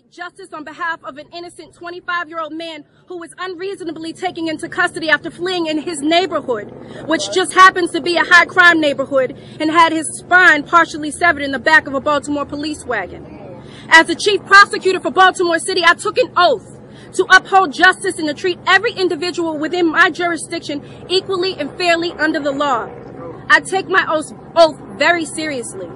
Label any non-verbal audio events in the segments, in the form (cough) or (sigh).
Seek justice on behalf of an innocent 25 year old man who was unreasonably taken into custody after fleeing in his neighborhood, which just happens to be a high crime neighborhood, and had his spine partially severed in the back of a Baltimore police wagon. As the chief prosecutor for Baltimore City, I took an oath to uphold justice and to treat every individual within my jurisdiction equally and fairly under the law. I take my oath very seriously.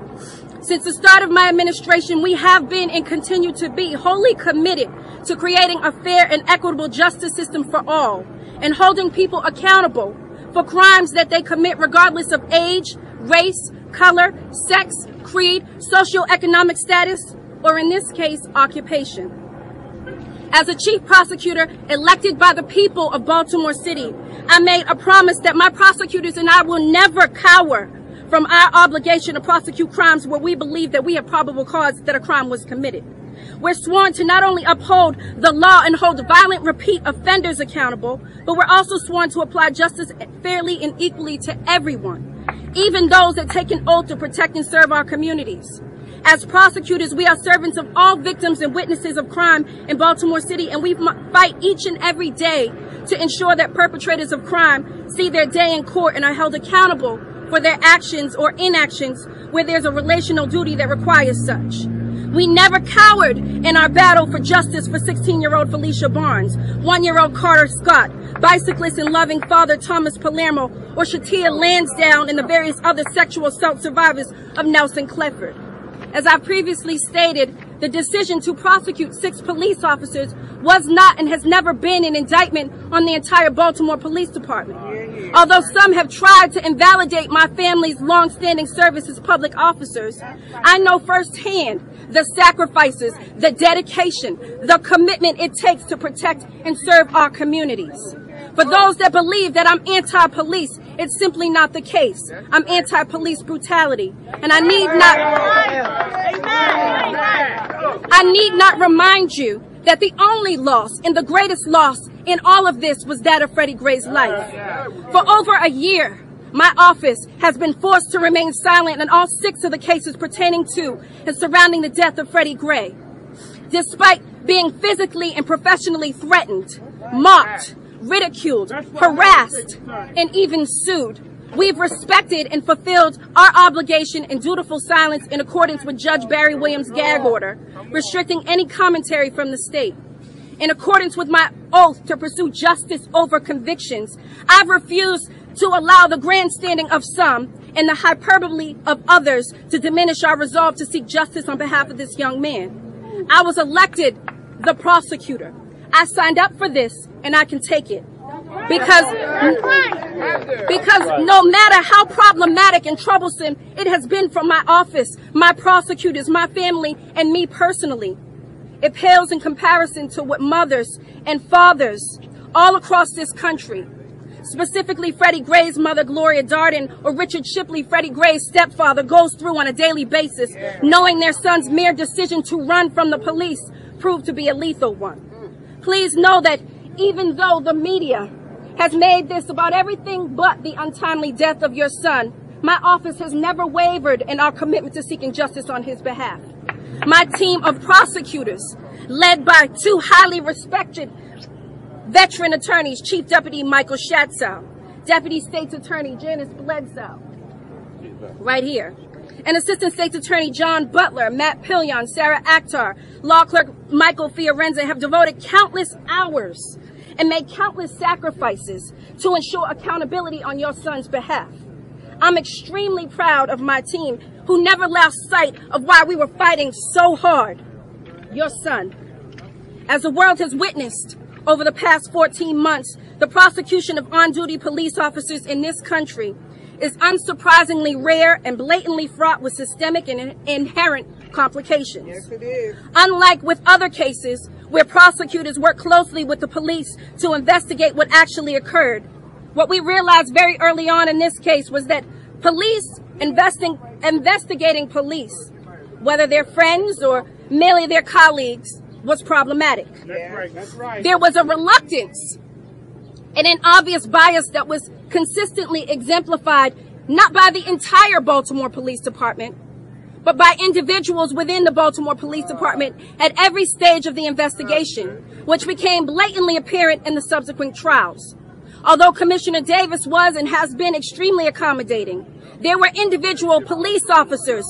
Since the start of my administration, we have been and continue to be wholly committed to creating a fair and equitable justice system for all and holding people accountable for crimes that they commit regardless of age, race, color, sex, creed, socioeconomic status, or in this case, occupation. As a chief prosecutor elected by the people of Baltimore City, I made a promise that my prosecutors and I will never cower from our obligation to prosecute crimes where we believe that we have probable cause that a crime was committed. We're sworn to not only uphold the law and hold violent repeat offenders accountable, but we're also sworn to apply justice fairly and equally to everyone, even those that take an oath to protect and serve our communities. As prosecutors, we are servants of all victims and witnesses of crime in Baltimore City, and we fight each and every day to ensure that perpetrators of crime see their day in court and are held accountable for their actions or inactions where there's a relational duty that requires such. We never cowered in our battle for justice for 16-year-old Phylicia Barnes, one-year-old Carter Scott, bicyclist and loving father Thomas Palermo, or Shatia Lansdowne and the various other sexual assault survivors of Nelson Clifford. As I previously stated, the decision to prosecute six police officers was not and has never been an indictment on the entire Baltimore Police Department. Although some have tried to invalidate my family's long-standing service as public officers, I know firsthand the sacrifices, the dedication, the commitment it takes to protect and serve our communities. For those that believe that I'm anti-police, it's simply not the case. I'm anti-police brutality. And I need not, I need not remind you that the only loss and the greatest loss in all of this was that of Freddie Gray's life. For over a year, my office has been forced to remain silent on all six of the cases pertaining to and surrounding the death of Freddie Gray. Despite being physically and professionally threatened, mocked, ridiculed, harassed, and even sued. We've respected and fulfilled our obligation and dutiful silence in accordance with Judge Barry Williams' gag order, restricting any commentary from the state. In accordance with my oath to pursue justice over convictions, I've refused to allow the grandstanding of some and the hyperbole of others to diminish our resolve to seek justice on behalf of this young man. I was elected the prosecutor. I signed up for this and I can take it. Because, because no matter how problematic and troublesome it has been for my office, my prosecutors, my family, and me personally, it pales in comparison to what mothers and fathers all across this country, specifically Freddie Gray's mother, Gloria Darden, or Richard Shipley, Freddie Gray's stepfather, goes through on a daily basis, knowing their son's mere decision to run from the police proved to be a lethal one. Please know that even though the media has made this about everything but the untimely death of your son, my office has never wavered in our commitment to seeking justice on his behalf. My team of prosecutors, led by two highly respected veteran attorneys, Chief Deputy Michael Schatzow, Deputy State's Attorney Janice Bledsoe, right here, and Assistant State's Attorney John Butler, Matt Pillion, Sarah Akhtar, Law Clerk Michael Fiorenza have devoted countless hours and made countless sacrifices to ensure accountability on your son's behalf. I'm extremely proud of my team who never lost sight of why we were fighting so hard. Your son. As the world has witnessed over the past 14 months, the prosecution of on-duty police officers in this country is unsurprisingly rare and blatantly fraught with systemic and inherent complications. Yes, it is. Unlike with other cases where prosecutors work closely with the police to investigate what actually occurred, what we realized very early on in this case was that police investing, investigating police, whether they're friends or merely their colleagues, was problematic. That's right. That's right. There was a reluctance and an obvious bias that was consistently exemplified not by the entire Baltimore Police Department, but by individuals within the Baltimore Police Department at every stage of the investigation, which became blatantly apparent in the subsequent trials. Although Commissioner Davis was and has been extremely accommodating, there were individual police officers.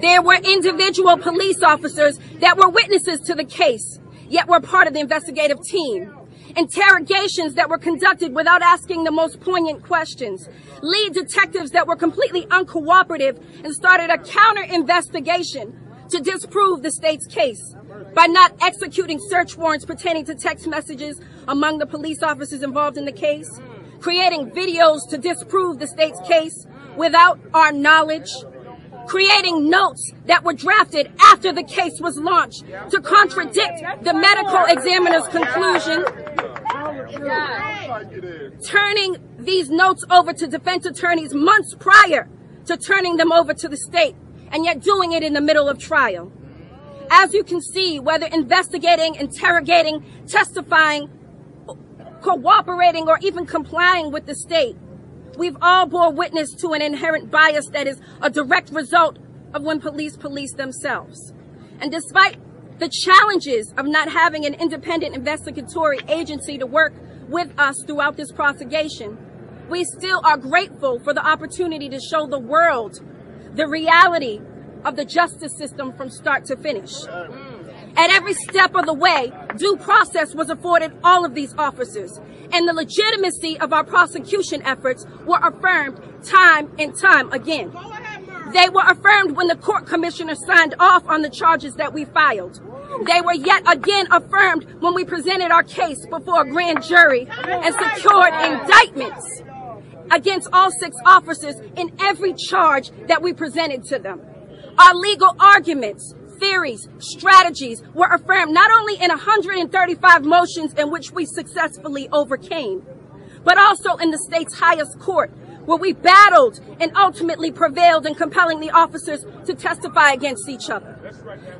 There were individual police officers that were witnesses to the case, yet were part of the investigative team interrogations that were conducted without asking the most poignant questions, lead detectives that were completely uncooperative and started a counter investigation to disprove the state's case by not executing search warrants pertaining to text messages among the police officers involved in the case, creating videos to disprove the state's case without our knowledge, creating notes that were drafted after the case was launched to contradict the medical examiner's conclusion, turning these notes over to defense attorneys months prior to turning them over to the state, and yet doing it in the middle of trial. As you can see, whether investigating, interrogating, testifying, cooperating, or even complying with the state, we've all bore witness to an inherent bias that is a direct result of when police police themselves. And despite the challenges of not having an independent investigatory agency to work with us throughout this prosecute, we still are grateful for the opportunity to show the world the reality of the justice system from start to finish. At every step of the way, due process was afforded all of these officers, and the legitimacy of our prosecution efforts were affirmed time and time again. They were affirmed when the court commissioner signed off on the charges that we filed. They were yet again affirmed when we presented our case before a grand jury and secured indictments against all six officers in every charge that we presented to them. Our legal arguments, theories, strategies were affirmed not only in 135 motions in which we successfully overcame, but also in the state's highest court where we battled and ultimately prevailed in compelling the officers to testify against each other.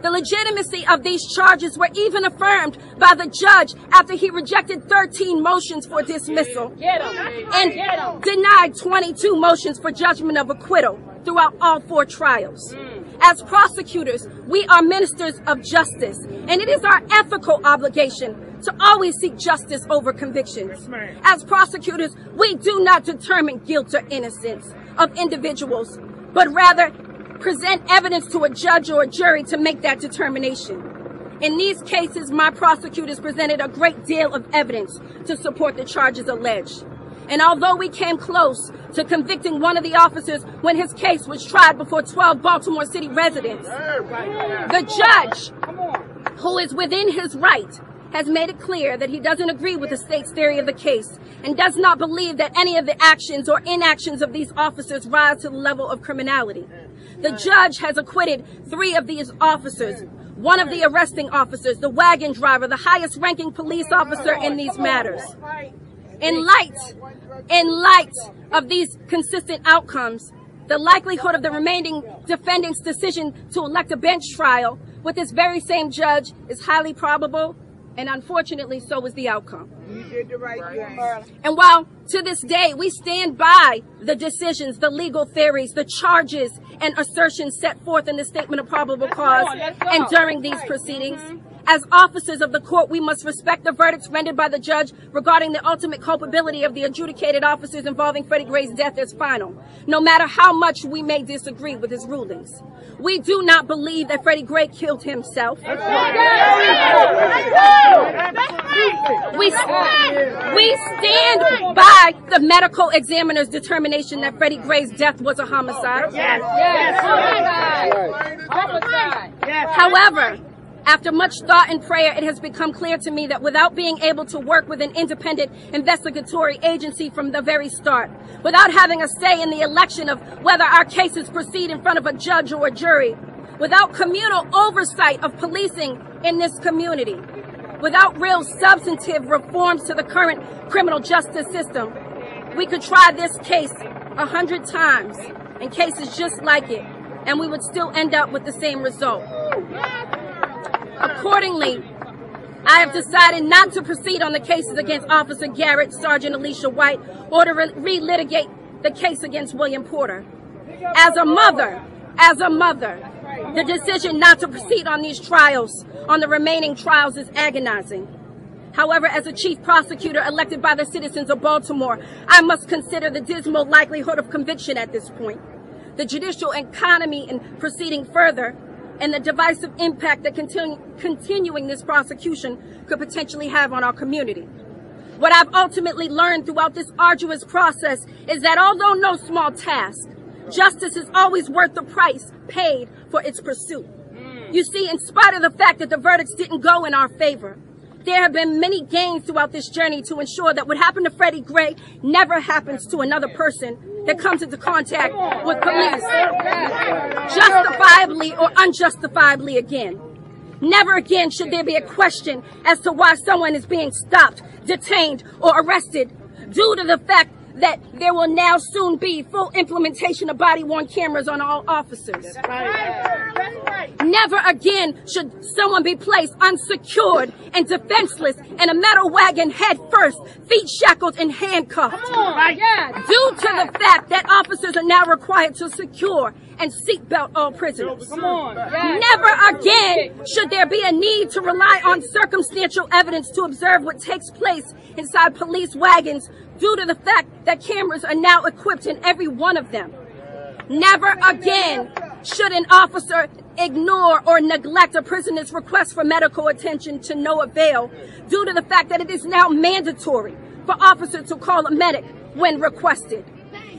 The legitimacy of these charges were even affirmed by the judge after he rejected 13 motions for dismissal and denied 22 motions for judgment of acquittal throughout all four trials. As prosecutors, we are ministers of justice, and it is our ethical obligation to always seek justice over convictions. As prosecutors, we do not determine guilt or innocence of individuals, but rather present evidence to a judge or a jury to make that determination. In these cases, my prosecutors presented a great deal of evidence to support the charges alleged. And although we came close to convicting one of the officers when his case was tried before 12 Baltimore City residents, the judge, who is within his right, has made it clear that he doesn't agree with the state's theory of the case and does not believe that any of the actions or inactions of these officers rise to the level of criminality. The judge has acquitted three of these officers, one of the arresting officers, the wagon driver, the highest ranking police officer in these matters. In light, in light of these consistent outcomes, the likelihood of the remaining defendant's decision to elect a bench trial with this very same judge is highly probable and unfortunately, so was the outcome. You did the right thing. And while to this day we stand by the decisions, the legal theories, the charges, and assertions set forth in the statement of probable cause and during these proceedings, as officers of the court, we must respect the verdicts rendered by the judge regarding the ultimate culpability of the adjudicated officers involving Freddie Gray's death as final, no matter how much we may disagree with his rulings. We do not believe that Freddie Gray killed himself. We, we stand by the medical examiner's determination that Freddie Gray's death was a homicide. Yes. Yes. Homicide. Homicide. However, After much thought and prayer, it has become clear to me that without being able to work with an independent investigatory agency from the very start, without having a say in the election of whether our cases proceed in front of a judge or a jury, without communal oversight of policing in this community, without real substantive reforms to the current criminal justice system, we could try this case a hundred times and cases just like it, and we would still end up with the same result. Accordingly, I have decided not to proceed on the cases against Officer Garrett, Sergeant Alicia White, or to re- relitigate the case against William Porter. As a mother, as a mother, the decision not to proceed on these trials, on the remaining trials, is agonizing. However, as a chief prosecutor elected by the citizens of Baltimore, I must consider the dismal likelihood of conviction at this point. The judicial economy in proceeding further and the divisive impact that continu- continuing this prosecution could potentially have on our community. What I've ultimately learned throughout this arduous process is that although no small task, justice is always worth the price paid for its pursuit. Mm. You see, in spite of the fact that the verdicts didn't go in our favor, there have been many gains throughout this journey to ensure that what happened to Freddie Gray never happens to another person that comes into contact with police, justifiably or unjustifiably again. Never again should there be a question as to why someone is being stopped, detained, or arrested due to the fact that there will now soon be full implementation of body worn cameras on all officers. Never again should someone be placed unsecured and defenseless in a metal wagon head first, feet shackled and handcuffed. Due to the fact that officers are now required to secure and seatbelt all prisoners. Never again should there be a need to rely on circumstantial evidence to observe what takes place inside police wagons due to the fact that cameras are now equipped in every one of them. Never again should an officer ignore or neglect a prisoner's request for medical attention to no avail due to the fact that it is now mandatory for officers to call a medic when requested.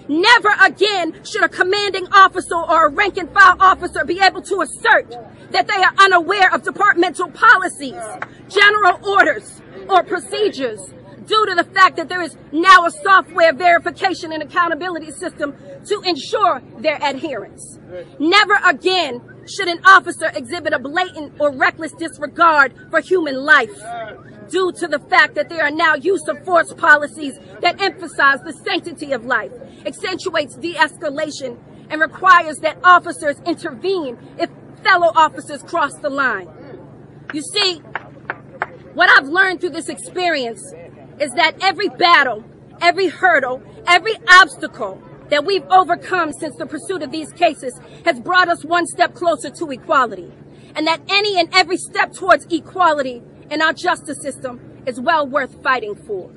Never again should a commanding officer or a rank and file officer be able to assert that they are unaware of departmental policies, general orders, or procedures due to the fact that there is now a software verification and accountability system to ensure their adherence. Never again should an officer exhibit a blatant or reckless disregard for human life due to the fact that there are now use of force policies that emphasize the sanctity of life, accentuates de-escalation, and requires that officers intervene if fellow officers cross the line. You see, what I've learned through this experience is that every battle, every hurdle, every obstacle that we've overcome since the pursuit of these cases has brought us one step closer to equality. And that any and every step towards equality in our justice system is well worth fighting for.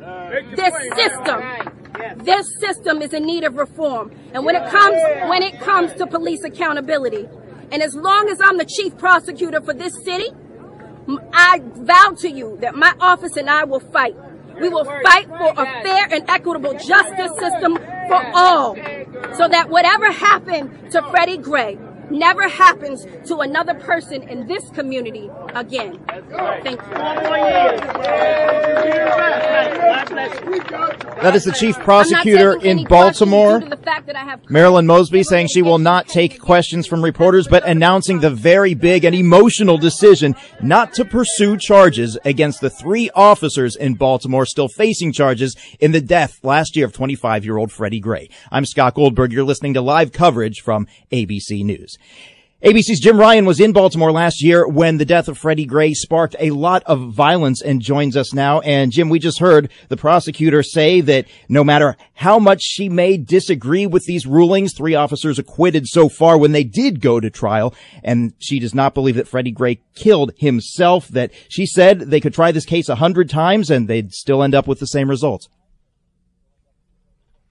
This system, this system is in need of reform. And when it comes, when it comes to police accountability, and as long as I'm the chief prosecutor for this city, I vow to you that my office and I will fight we will fight for a fair and equitable justice system for all. So that whatever happened to Freddie Gray never happens to another person in this community again. Thank you. That is the chief prosecutor in Baltimore, Marilyn Mosby, saying she will not take questions from reporters, but announcing the very big and emotional decision not to pursue charges against the three officers in Baltimore still facing charges in the death last year of 25 year old Freddie Gray. I'm Scott Goldberg. You're listening to live coverage from ABC News. ABC's Jim Ryan was in Baltimore last year when the death of Freddie Gray sparked a lot of violence and joins us now. And Jim, we just heard the prosecutor say that no matter how much she may disagree with these rulings, three officers acquitted so far when they did go to trial. And she does not believe that Freddie Gray killed himself, that she said they could try this case a hundred times and they'd still end up with the same results.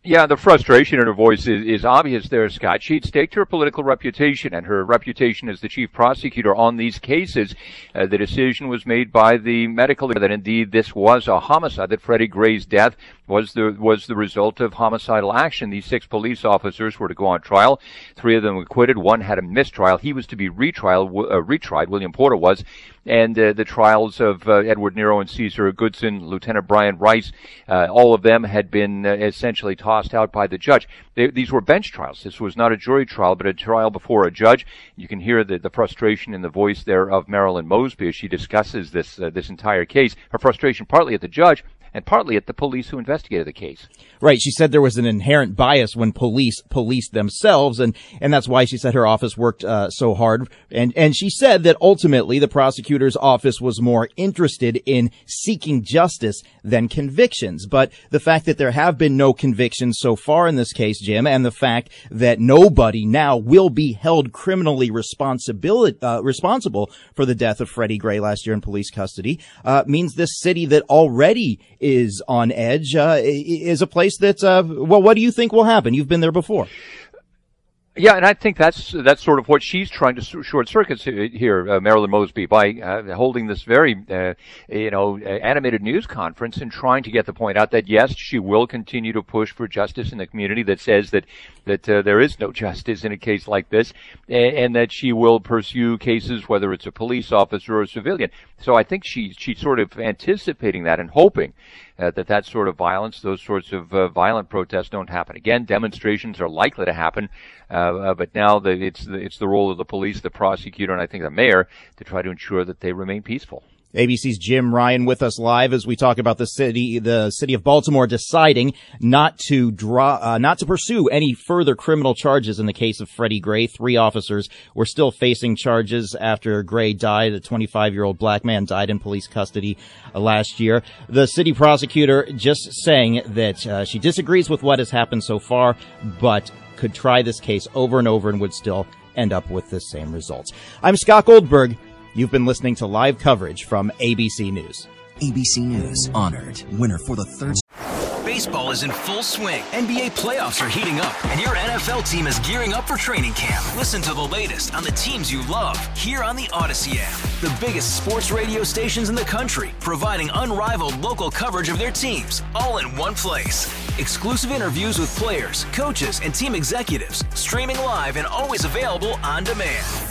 Yeah, the frustration in her voice is, is, obvious there, Scott. She'd staked her political reputation and her reputation as the chief prosecutor on these cases. Uh, the decision was made by the medical that indeed this was a homicide, that Freddie Gray's death was the was the result of homicidal action. These six police officers were to go on trial. Three of them acquitted. One had a mistrial. He was to be retrial, uh, retried. William Porter was and uh, the trials of uh, Edward Nero and Caesar Goodson, Lieutenant Brian Rice, uh, all of them had been uh, essentially tossed out by the judge. They, these were bench trials. This was not a jury trial, but a trial before a judge. You can hear the, the frustration in the voice there of Marilyn Mosby as she discusses this uh, this entire case. Her frustration partly at the judge, and partly at the police who investigated the case. Right. She said there was an inherent bias when police policed themselves, and and that's why she said her office worked uh, so hard. And and she said that ultimately the prosecutor's office was more interested in seeking justice than convictions. But the fact that there have been no convictions so far in this case, Jim, and the fact that nobody now will be held criminally responsibility uh, responsible for the death of Freddie Gray last year in police custody uh, means this city that already is on edge uh, is a place that uh, well what do you think will happen? You've been there before yeah, and I think that's that's sort of what she's trying to short circuit here, uh, Marilyn Mosby, by uh, holding this very, uh, you know, animated news conference and trying to get the point out that yes, she will continue to push for justice in the community that says that that uh, there is no (laughs) justice in a case like this, and, and, that she will pursue cases whether it's a police officer or a civilian. So I think she she's sort of anticipating that and hoping uh, that that sort of violence, those sorts of uh, violent protests don't happen again. Demonstrations are likely to happen, uh, uh but now the, it's the, it's the role of the police, the prosecutor, and I think the mayor to try to ensure that they remain peaceful. ABC's Jim Ryan with us live as we talk about the city, the city of Baltimore deciding not to draw, uh, not to pursue any further criminal charges in the case of Freddie Gray. Three officers were still facing charges after Gray died. A 25 year old black man died in police custody uh, last year. The city prosecutor just saying that uh, she disagrees with what has happened so far, but could try this case over and over and would still end up with the same results. I'm Scott Goldberg. You've been listening to live coverage from ABC News. ABC News honored winner for the third. Baseball is in full swing. NBA playoffs are heating up, and your NFL team is gearing up for training camp. Listen to the latest on the teams you love here on the Audacy app. The biggest sports radio stations in the country, providing unrivaled local coverage of their teams, all in one place. Exclusive interviews with players, coaches, and team executives, streaming live and always available on demand.